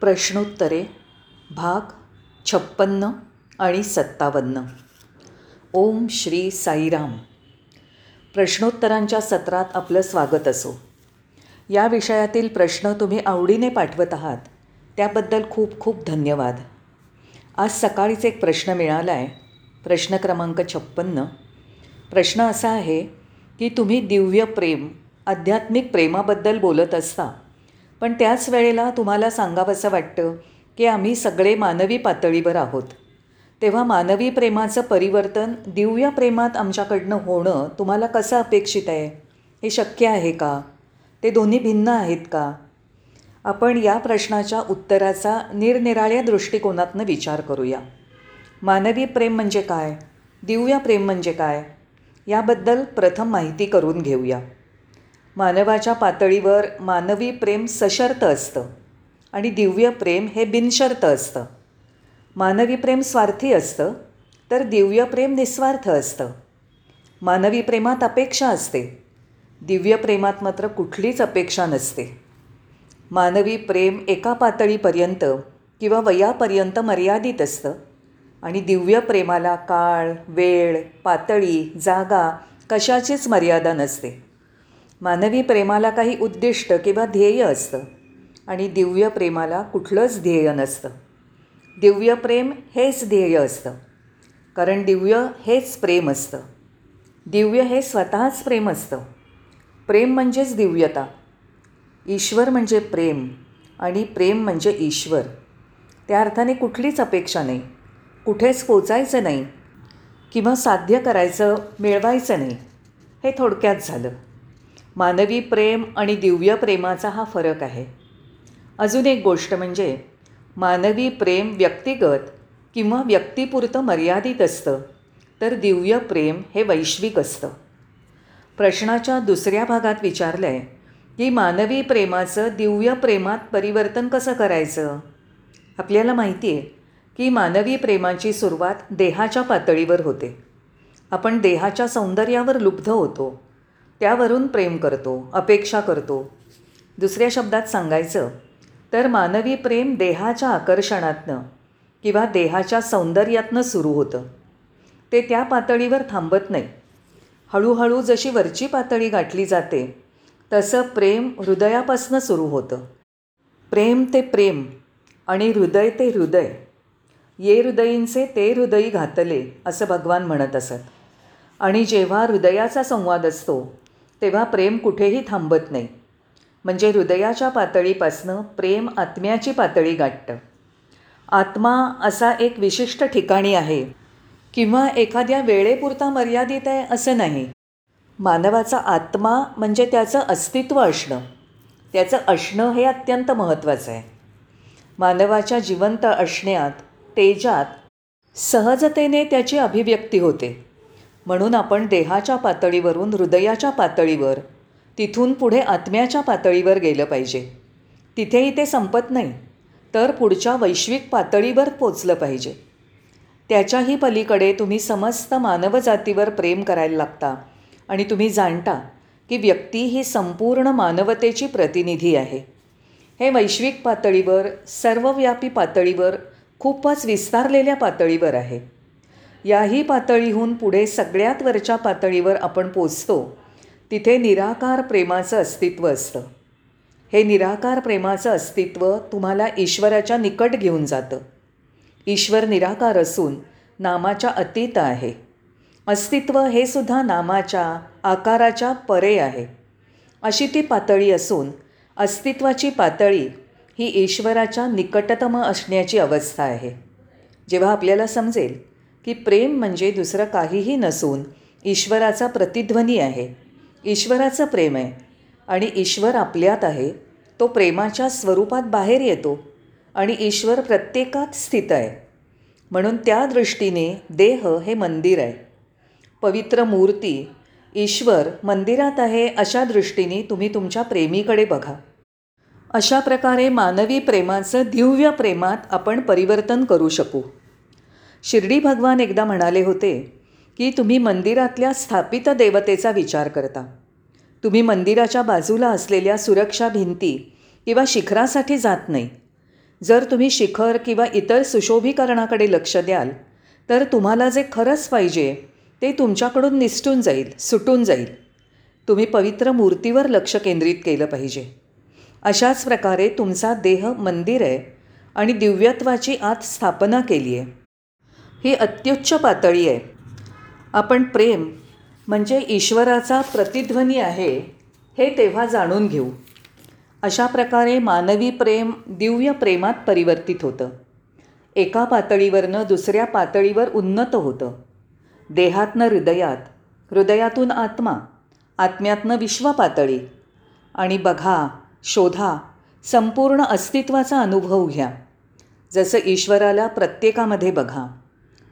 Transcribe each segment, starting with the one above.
प्रश्नोत्तरे भाग छप्पन्न आणि सत्तावन्न. ओम श्री साईराम. प्रश्नोत्तरांच्या सत्रात आपलं स्वागत असो. या विषयातील प्रश्न तुम्ही आवडीने पाठवत आहात त्याबद्दल खूप खूप धन्यवाद. आज सकाळीच एक प्रश्न मिळाला आहे प्रश्न क्रमांक छप्पन्न. प्रश्न असा आहे की तुम्ही दिव्य प्रेम आध्यात्मिक प्रेमाबद्दल बोलत असता पण त्याच वेळेला तुम्हाला सांगावंसं वाटतं की आम्ही सगळे मानवी पातळीवर आहोत. तेव्हा मानवी प्रेमाचं परिवर्तन दिव्य प्रेमात आमच्याकडनं होणं तुम्हाला कसं अपेक्षित आहे? हे शक्य आहे का? ते दोन्ही भिन्न आहेत का? आपण या प्रश्नाच्या उत्तराचा निरनिराळ्या दृष्टिकोनातनं विचार करूया. मानवी प्रेम म्हणजे काय? दिव्य प्रेम म्हणजे काय? याबद्दल प्रथम माहिती करून घेऊया. मानवाच्या पातळीवर मानवी प्रेम सशर्त असतं आणि दिव्य प्रेम हे बिनशर्त असतं. मानवी प्रेम स्वार्थी असतं तर दिव्य प्रेम निस्वार्थ असतं. मानवी प्रेमात अपेक्षा असते. दिव्य प्रेमात मात्र कुठलीच अपेक्षा नसते. मानवी प्रेम एका पातळीपर्यंत किंवा वयापर्यंत मर्यादित असतं आणि दिव्य प्रेमाला काळ वेळ पातळी जागा कशाचीच मर्यादा नसते. मानवी प्रेमाला काही उद्दिष्ट किंवा ध्येय असतं आणि दिव्य प्रेमाला कुठलंच ध्येय नसतं. दिव्य प्रेम हेच ध्येय असतं कारण दिव्य हेच प्रेम असतं. दिव्य हे स्वतःच प्रेम असतं. प्रेम म्हणजेच दिव्यता. ईश्वर म्हणजे प्रेम आणि प्रेम म्हणजे ईश्वर. त्या अर्थाने कुठलीच अपेक्षा नाही कुठेच पोचायचं नाही किंवा साध्य करायचं मिळवायचं नाही हे थोडक्यात झालं. मानवी प्रेम आणि दिव्य प्रेमाचा हा फरक आहे. अजून एक गोष्ट म्हणजे मानवी प्रेम व्यक्तिगत किंवा व्यक्तिपुरतं मर्यादित असतं तर दिव्य प्रेम हे वैश्विक असतं. प्रश्नाच्या दुसऱ्या भागात विचारलं आहे की मानवी प्रेमाचं दिव्य प्रेमात परिवर्तन कसं करायचं? आपल्याला माहिती आहे की मानवी प्रेमाची सुरुवात देहाच्या पातळीवर होते. आपण देहाच्या सौंदर्यावर लुब्ध होतो. त्यावरून प्रेम करतो अपेक्षा करतो. दुसऱ्या शब्दात सांगायचं तर मानवी प्रेम देहाच्या आकर्षणातनं किंवा देहाच्या सौंदर्यातनं सुरू होतं. ते त्या पातळीवर थांबत नाही. हळूहळू जशी वरची पातळी गाठली जाते तसं प्रेम हृदयापासनं सुरू होतं. प्रेम ते प्रेम आणि हृदय ते हृदय. ये हृदयींचे ते हृदयी घातले असं भगवान म्हणत असत. आणि जेव्हा हृदयाचा संवाद असतो तेव्हा प्रेम कुठेही थांबत नाही. म्हणजे हृदयाच्या पातळीपासनं प्रेम आत्म्याची पातळी गाठतं. आत्मा असा एक विशिष्ट ठिकाणी आहे. किंवा एखाद्या वेळेपुरता मर्यादित आहे असं नाही. मानवाचा आत्मा म्हणजे त्याचं अस्तित्व असणं. त्याचं असणं हे अत्यंत महत्त्वाचं आहे. मानवाच्या जिवंत असण्यात तेजात सहजतेने त्याची अभिव्यक्ती होते. म्हणून आपण देहाच्या पातळीवरून हृदयाच्या पातळीवर तिथून पुढे आत्म्याच्या पातळीवर गेलं पाहिजे. तिथेही ते संपत नाही तर पुढच्या वैश्विक पातळीवर पोचलं पाहिजे. त्याच्याही पलीकडे तुम्ही समस्त मानवजातीवर प्रेम करायला लागता आणि तुम्ही जाणता की व्यक्ती ही संपूर्ण मानवतेची प्रतिनिधी आहे. हे वैश्विक पातळीवर सर्वव्यापी पातळीवर खूपच विस्तारलेल्या पातळीवर आहे. याही पातळीहून पुढे सगळ्यात वरच्या पातळीवर आपण पोचतो. तिथे निराकार प्रेमाचं अस्तित्व असतं. हे निराकार प्रेमाचं अस्तित्व तुम्हाला ईश्वराच्या निकट घेऊन जातं. ईश्वर निराकार असून नामाच्या अतीत आहे. अस्तित्व हे सुद्धा नामाच्या आकाराच्या परे आहे. अशी ती पातळी असून अस्तित्वाची पातळी ही ईश्वराच्या निकटतम असण्याची अवस्था आहे. जेव्हा आपल्याला समजेल की प्रेम म्हणजे दुसरं काहीही नसून ईश्वराचा प्रतिध्वनी आहे. ईश्वराचं प्रेम आहे आणि ईश्वर आपल्यात आहे तो प्रेमाच्या स्वरूपात बाहेर येतो आणि ईश्वर प्रत्येकात स्थित आहे. म्हणून त्या दृष्टीने देह हे मंदिर आहे. पवित्र मूर्ती ईश्वर मंदिरात आहे अशा दृष्टीने तुम्ही तुमच्या प्रेमीकडे बघा. अशा प्रकारे मानवी प्रेमाचं दिव्य प्रेमात आपण परिवर्तन करू शकू. शिर्डी भगवान एकदा म्हणाले होते की तुम्ही मंदिरातल्या स्थापित देवतेचा विचार करता. तुम्ही मंदिराच्या बाजूला असलेल्या सुरक्षा भिंती किंवा शिखरासाठी जात नाही. जर तुम्ही शिखर किंवा इतर सुशोभीकरणाकडे लक्ष द्याल तर तुम्हाला जे खरंच पाहिजे ते तुमच्याकडून निसटून जाईल सुटून जाईल. तुम्ही पवित्र मूर्तीवर लक्ष केंद्रित केलं पाहिजे. अशाच प्रकारे तुमचा देह मंदिर आहे आणि दिव्यत्वाची आत स्थापना केली आहे. ही अत्युच्च पातळी आहे. आपण प्रेम म्हणजे ईश्वराचा प्रतिध्वनी आहे हे तेव्हा जाणून घेऊ. अशा प्रकारे मानवी प्रेम दिव्य प्रेमात परिवर्तित होतं. एका पातळीवरनं दुसऱ्या पातळीवर उन्नत होतं. देहातनं हृदयात हृदयातून आत्मा आत्म्यातनं विश्वपातळी आणि बघा शोधा संपूर्ण अस्तित्वाचा अनुभव घ्या. जसं ईश्वराला प्रत्येकामध्ये बघा.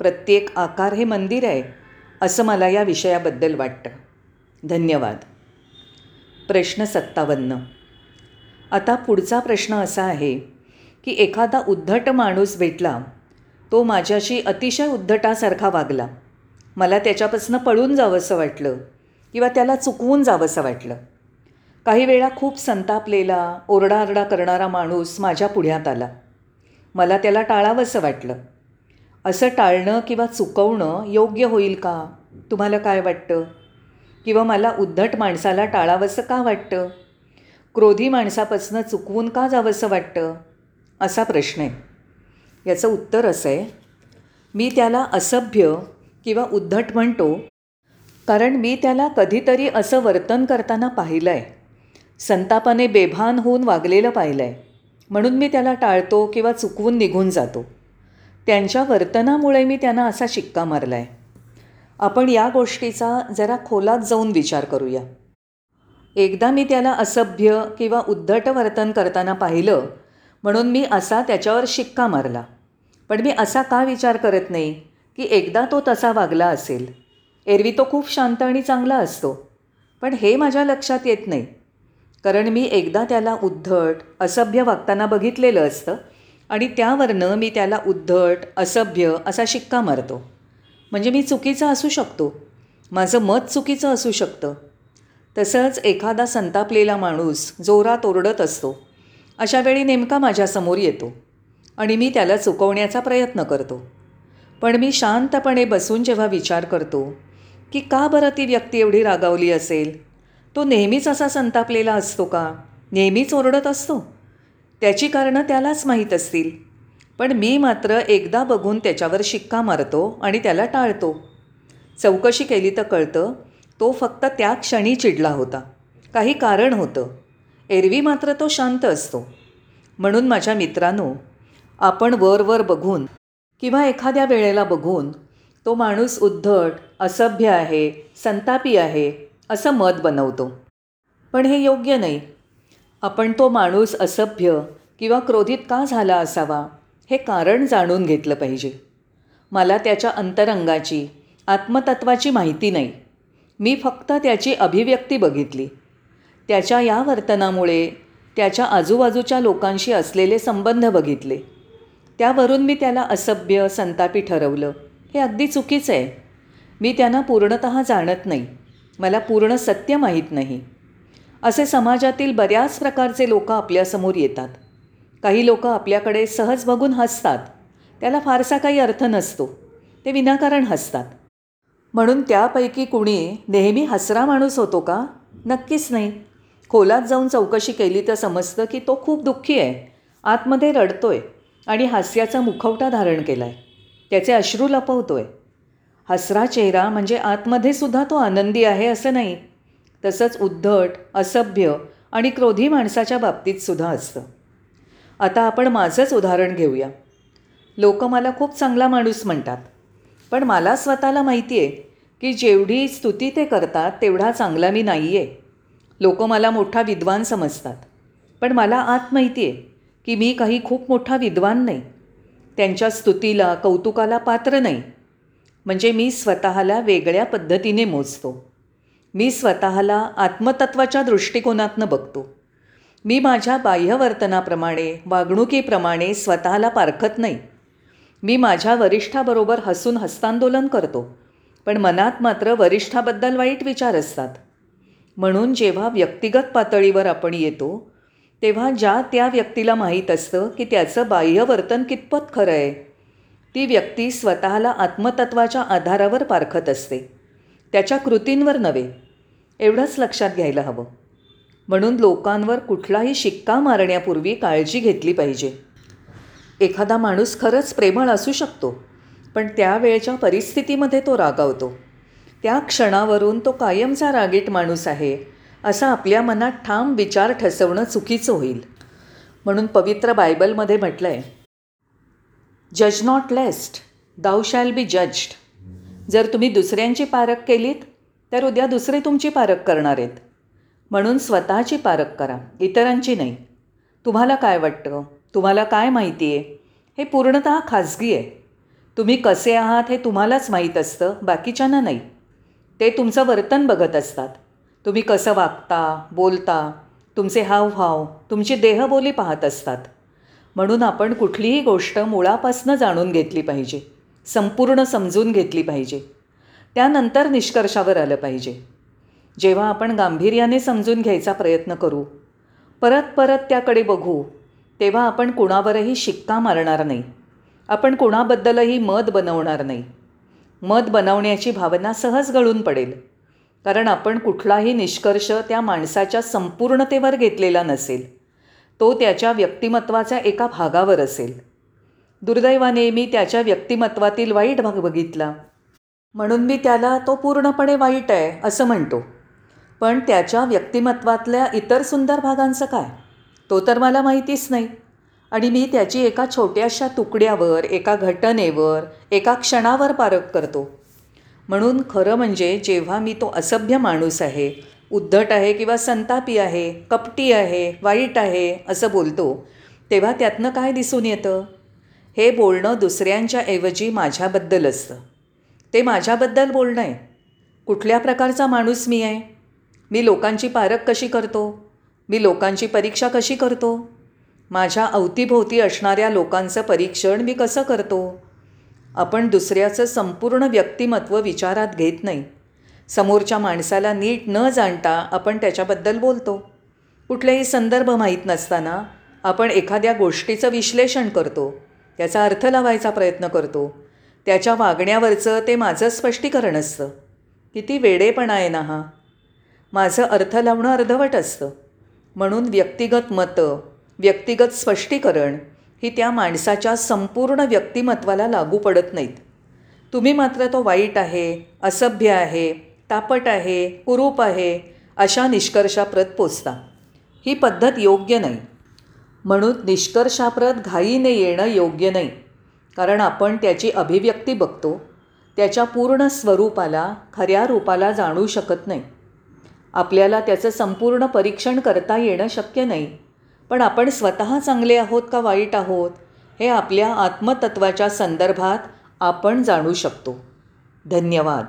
प्रत्येक आकार हे मंदिर आहे असं मला या विषयाबद्दल वाटतं. धन्यवाद. प्रश्न सत्तावन्न. आता पुढचा प्रश्न असा आहे की एखादा उद्धट माणूस भेटला तो माझ्याशी अतिशय उद्धटासारखा वागला. मला त्याच्यापासून पळून जावंसं वाटलं किंवा त्याला चुकवून जावंसं वाटलं. काही वेळा खूप संतापलेला ओरडाआरडा करणारा माणूस माझ्या पुढ्यात आला. मला त्याला टाळावंसं वाटलं. असं टाळणं किंवा चुकवणं योग्य होईल का? तुम्हाला काय वाटतं? किंवा मला उद्धट माणसाला टाळावंसं का वाटतं? क्रोधी माणसापासनं चुकवून का जावंसं वाटतं? असा प्रश्न आहे. याचं उत्तर असं आहे मी त्याला असभ्य किंवा उद्धट म्हणतो कारण मी त्याला कधीतरी असं वर्तन करताना पाहिलं आहे संतापाने बेभान होऊन वागलेलं पाहिलं आहे म्हणून मी त्याला टाळतो किंवा चुकवून निघून जातो. त्यांच्या वर्तनामुळे मी त्यांना असा शिक्का मारला आहे आपण या गोष्टीचा जरा खोलात जाऊन विचार करूया. एकदा मी त्याला असभ्य किंवा उद्धट वर्तन करताना पाहिलं म्हणून मी असा त्याच्यावर शिक्का मारला. पण मी असा का विचार करत नाही की एकदा तो तसा वागला असेल. एरवी तो खूप शांत आणि चांगला असतो. पण हे माझ्या लक्षात येत नाही. कारण मी एकदा त्याला उद्धट असभ्य वागताना बघितलेलं असतं आणि त्यावरनं मी त्याला उद्धट असभ्य असा शिक्का मारतो. म्हणजे मी चुकीचा असू शकतो. माझं मत चुकीचं असू शकतं. तसंच एखादा संतापलेला माणूस जोरात ओरडत असतो. अशा वेळी नेमका माझ्यासमोर येतो आणि मी त्याला चुकवण्याचा प्रयत्न करतो. पण मी शांतपणे बसून जेव्हा विचार करतो की का बरं ती व्यक्ती एवढी रागावली असेल? तो नेहमीच असा संतापलेला असतो का? नेहमीच ओरडत असतो? त्याची कारणं त्यालाच माहीत असतील. पण मी मात्र एकदा बघून त्याच्यावर शिक्का मारतो आणि त्याला टाळतो. चौकशी केली तर कळतं तो फक्त त्या क्षणी चिडला होता. काही कारण होतं. एरवी मात्र तो शांत असतो. म्हणून माझ्या मित्रांनो आपण वरवर बघून किंवा एखाद्या वेळेला बघून तो माणूस उद्धट असभ्य आहे संतापी आहे असं मत बनवतो. पण हे योग्य नाही. आपण तो माणूस असभ्य किंवा क्रोधित का झाला असावा हे कारण जाणून घेतलं पाहिजे. मला त्याच्या अंतरंगाची आत्मतत्वाची माहिती नाही. मी फक्त त्याची अभिव्यक्ती बघितली. त्याच्या या वर्तनामुळे त्याच्या आजूबाजूच्या लोकांशी असलेले संबंध बघितले. त्यावरून मी त्याला असभ्य संतापी ठरवलं. हे अगदी चुकीचं आहे. मी त्यांना पूर्णत जाणत नाही. मला पूर्ण सत्य माहीत नाही. असे समाजातील बऱ्याच प्रकारचे लोक आपल्यासमोर येतात. काही लोक आपल्याकडे सहज बघून हसतात. त्याला फारसा काही अर्थ नसतो. ते विनाकारण हसतात. म्हणून त्यापैकी कुणी नेहमी हसरा माणूस होतो का? नक्कीच नाही. खोलात जाऊन चौकशी केली तर समजतं की तो खूप दुःखी आहे. आतमध्ये रडतोय आणि हास्याचा मुखवटा धारण केला आहे त्याचे अश्रू लपवतो आहे हसरा चेहरा म्हणजे आतमध्ये सुद्धा तो आनंदी आहे असं नाही. तसंच उद्धट असभ्य आणि क्रोधी माणसाच्या बाबतीत सुद्धा असतं. आता आपण माझंच उदाहरण घेऊया. लोक मला खूप चांगला माणूस म्हणतात पण मला स्वतःला माहिती आहे की जेवढी स्तुती ते करतात तेवढा चांगला मी नाही आहे लोक मला मोठा विद्वान समजतात पण मला आत माहिती आहे की मी काही खूप मोठा विद्वान नाही. त्यांच्या स्तुतीला कौतुकाला पात्र नाही. म्हणजे मी स्वतःला वेगळ्या पद्धतीने मोजतो. मी स्वतःला आत्मतत्वाच्या दृष्टिकोनातनं बघतो. मी माझ्या बाह्यवर्तनाप्रमाणे वागणुकीप्रमाणे स्वतःला पारखत नाही. मी माझ्या वरिष्ठाबरोबर हसून हस्तांदोलन करतो पण मनात मात्र वरिष्ठाबद्दल वाईट विचार असतात. म्हणून जेव्हा व्यक्तिगत पातळीवर आपण येतो तेव्हा ज्या त्या व्यक्तीला माहीत असतं की त्याचं बाह्यवर्तन कितपत खरं आहे ती व्यक्ती स्वतःला आत्मतत्वाच्या आधारावर पारखत असते. त्याच्या कृतींवर नव्हे. एवढंच लक्षात घ्यायला हवं. म्हणून लोकांवर कुठलाही शिक्का मारण्यापूर्वी काळजी घेतली पाहिजे. एखादा माणूस खरंच प्रेमळ असू शकतो पण त्यावेळच्या परिस्थितीमध्ये तो रागावतो. त्या क्षणावरून तो कायमचा रागीट माणूस आहे असा आपल्या मनात ठाम विचार ठसवणं चुकीचं होईल. म्हणून पवित्र बायबलमध्ये म्हटलं आहे जज not lest thou shall be judged जर तुम्ही दुसऱ्यांची पारख केलीत तर उद्या दुसरे तुमची पारख करणार आहेत. म्हणून स्वतःची पारख करा इतरांची नाही. तुम्हाला काय वाटतं? तुम्हाला काय माहिती आहे? हे पूर्णत खाजगी आहे. तुम्ही कसे आहात हे तुम्हालाच माहीत असतं बाकीच्यांना नाही. ते तुमचं वर्तन बघत असतात. तुम्ही कसं वागता बोलता तुमचे हावभाव तुमची देहबोली पाहत असतात. म्हणून आपण कुठलीही गोष्ट मुळापासनं जाणून घेतली पाहिजे. संपूर्ण समजून घेतली पाहिजे. त्यानंतर निष्कर्षावर आलं पाहिजे. जेव्हा आपण गांभीर्याने समजून घ्यायचा प्रयत्न करू परत परत त्याकडे बघू तेव्हा आपण कुणावरही शिक्का मारणार नाही. आपण कुणाबद्दलही मत बनवणार नाही. मत बनवण्याची भावना सहज गळून पडेल. कारण आपण कुठलाही निष्कर्ष त्या माणसाच्या संपूर्णतेवर घेतलेला नसेल. तो त्याच्या व्यक्तिमत्वाच्या एका भागावर असेल. दुर्दैवाने मी त्याच्या व्यक्तिमत्वातील वाईट भाग बघितला. म्हणून मी त्याला तो पूर्णपणे वाईट आहे असं म्हणतो. पण त्याच्या व्यक्तिमत्वातल्या इतर सुंदर भागांचं काय? तो तर मला माहितीच नाही. आणि मी त्याची एका छोट्याशा तुकड्यावर एका घटनेवर एका क्षणावर पारख करतो. म्हणून खरं म्हणजे जेव्हा मी तो असभ्य माणूस आहे उद्धट आहे किंवा संतापी आहे कपटी आहे वाईट आहे असं बोलतो तेव्हा त्यातनं काय दिसून येतं? हे बोलणं दुसऱ्यांच्या ऐवजी माझ्याबद्दल असतं. ते माझ्याबद्दल बोलणं आहे कुठल्या प्रकारचा माणूस मी आहे? मी लोकांची पारख कशी करतो? मी लोकांची परीक्षा कशी करतो? माझ्या अवतीभोवती असणाऱ्या लोकांचं परीक्षण मी कसं करतो? आपण दुसऱ्याचं संपूर्ण व्यक्तिमत्व विचारात घेत नाही. समोरच्या माणसाला नीट न जाणता आपण त्याच्याबद्दल बोलतो. कुठलेही संदर्भ माहीत नसताना आपण एखाद्या गोष्टीचं विश्लेषण करतो. त्याचा अर्थ लावायचा प्रयत्न करतो. त्याच्या वागण्यावरचं ते माझं स्पष्टीकरण असतं. किती वेडेपणा आहे ना हा. माझं अर्थ लावणं अर्धवट असतं. म्हणून व्यक्तिगत मतं व्यक्तिगत स्पष्टीकरण ही त्या माणसाच्या संपूर्ण व्यक्तिमत्वाला लागू पडत नाहीत. तुम्ही मात्र तो वाईट आहे असभ्य आहे तापट आहे कुरूप आहे अशा निष्कर्षाप्रत पोचता. ही पद्धत योग्य नाही. म्हणून निष्कर्षाप्रत घाईने येणं योग्य नाही. कारण आपण त्याची अभिव्यक्ती बघतो त्याच्या पूर्ण स्वरूपाला खऱ्या रूपाला जाणू शकत नाही. आपल्याला त्याचं संपूर्ण परीक्षण करता येणं शक्य नाही. पण आपण स्वतः चांगले आहोत का वाईट आहोत हे आपल्या आत्मतत्वाच्या संदर्भात आपण जाणू शकतो. धन्यवाद.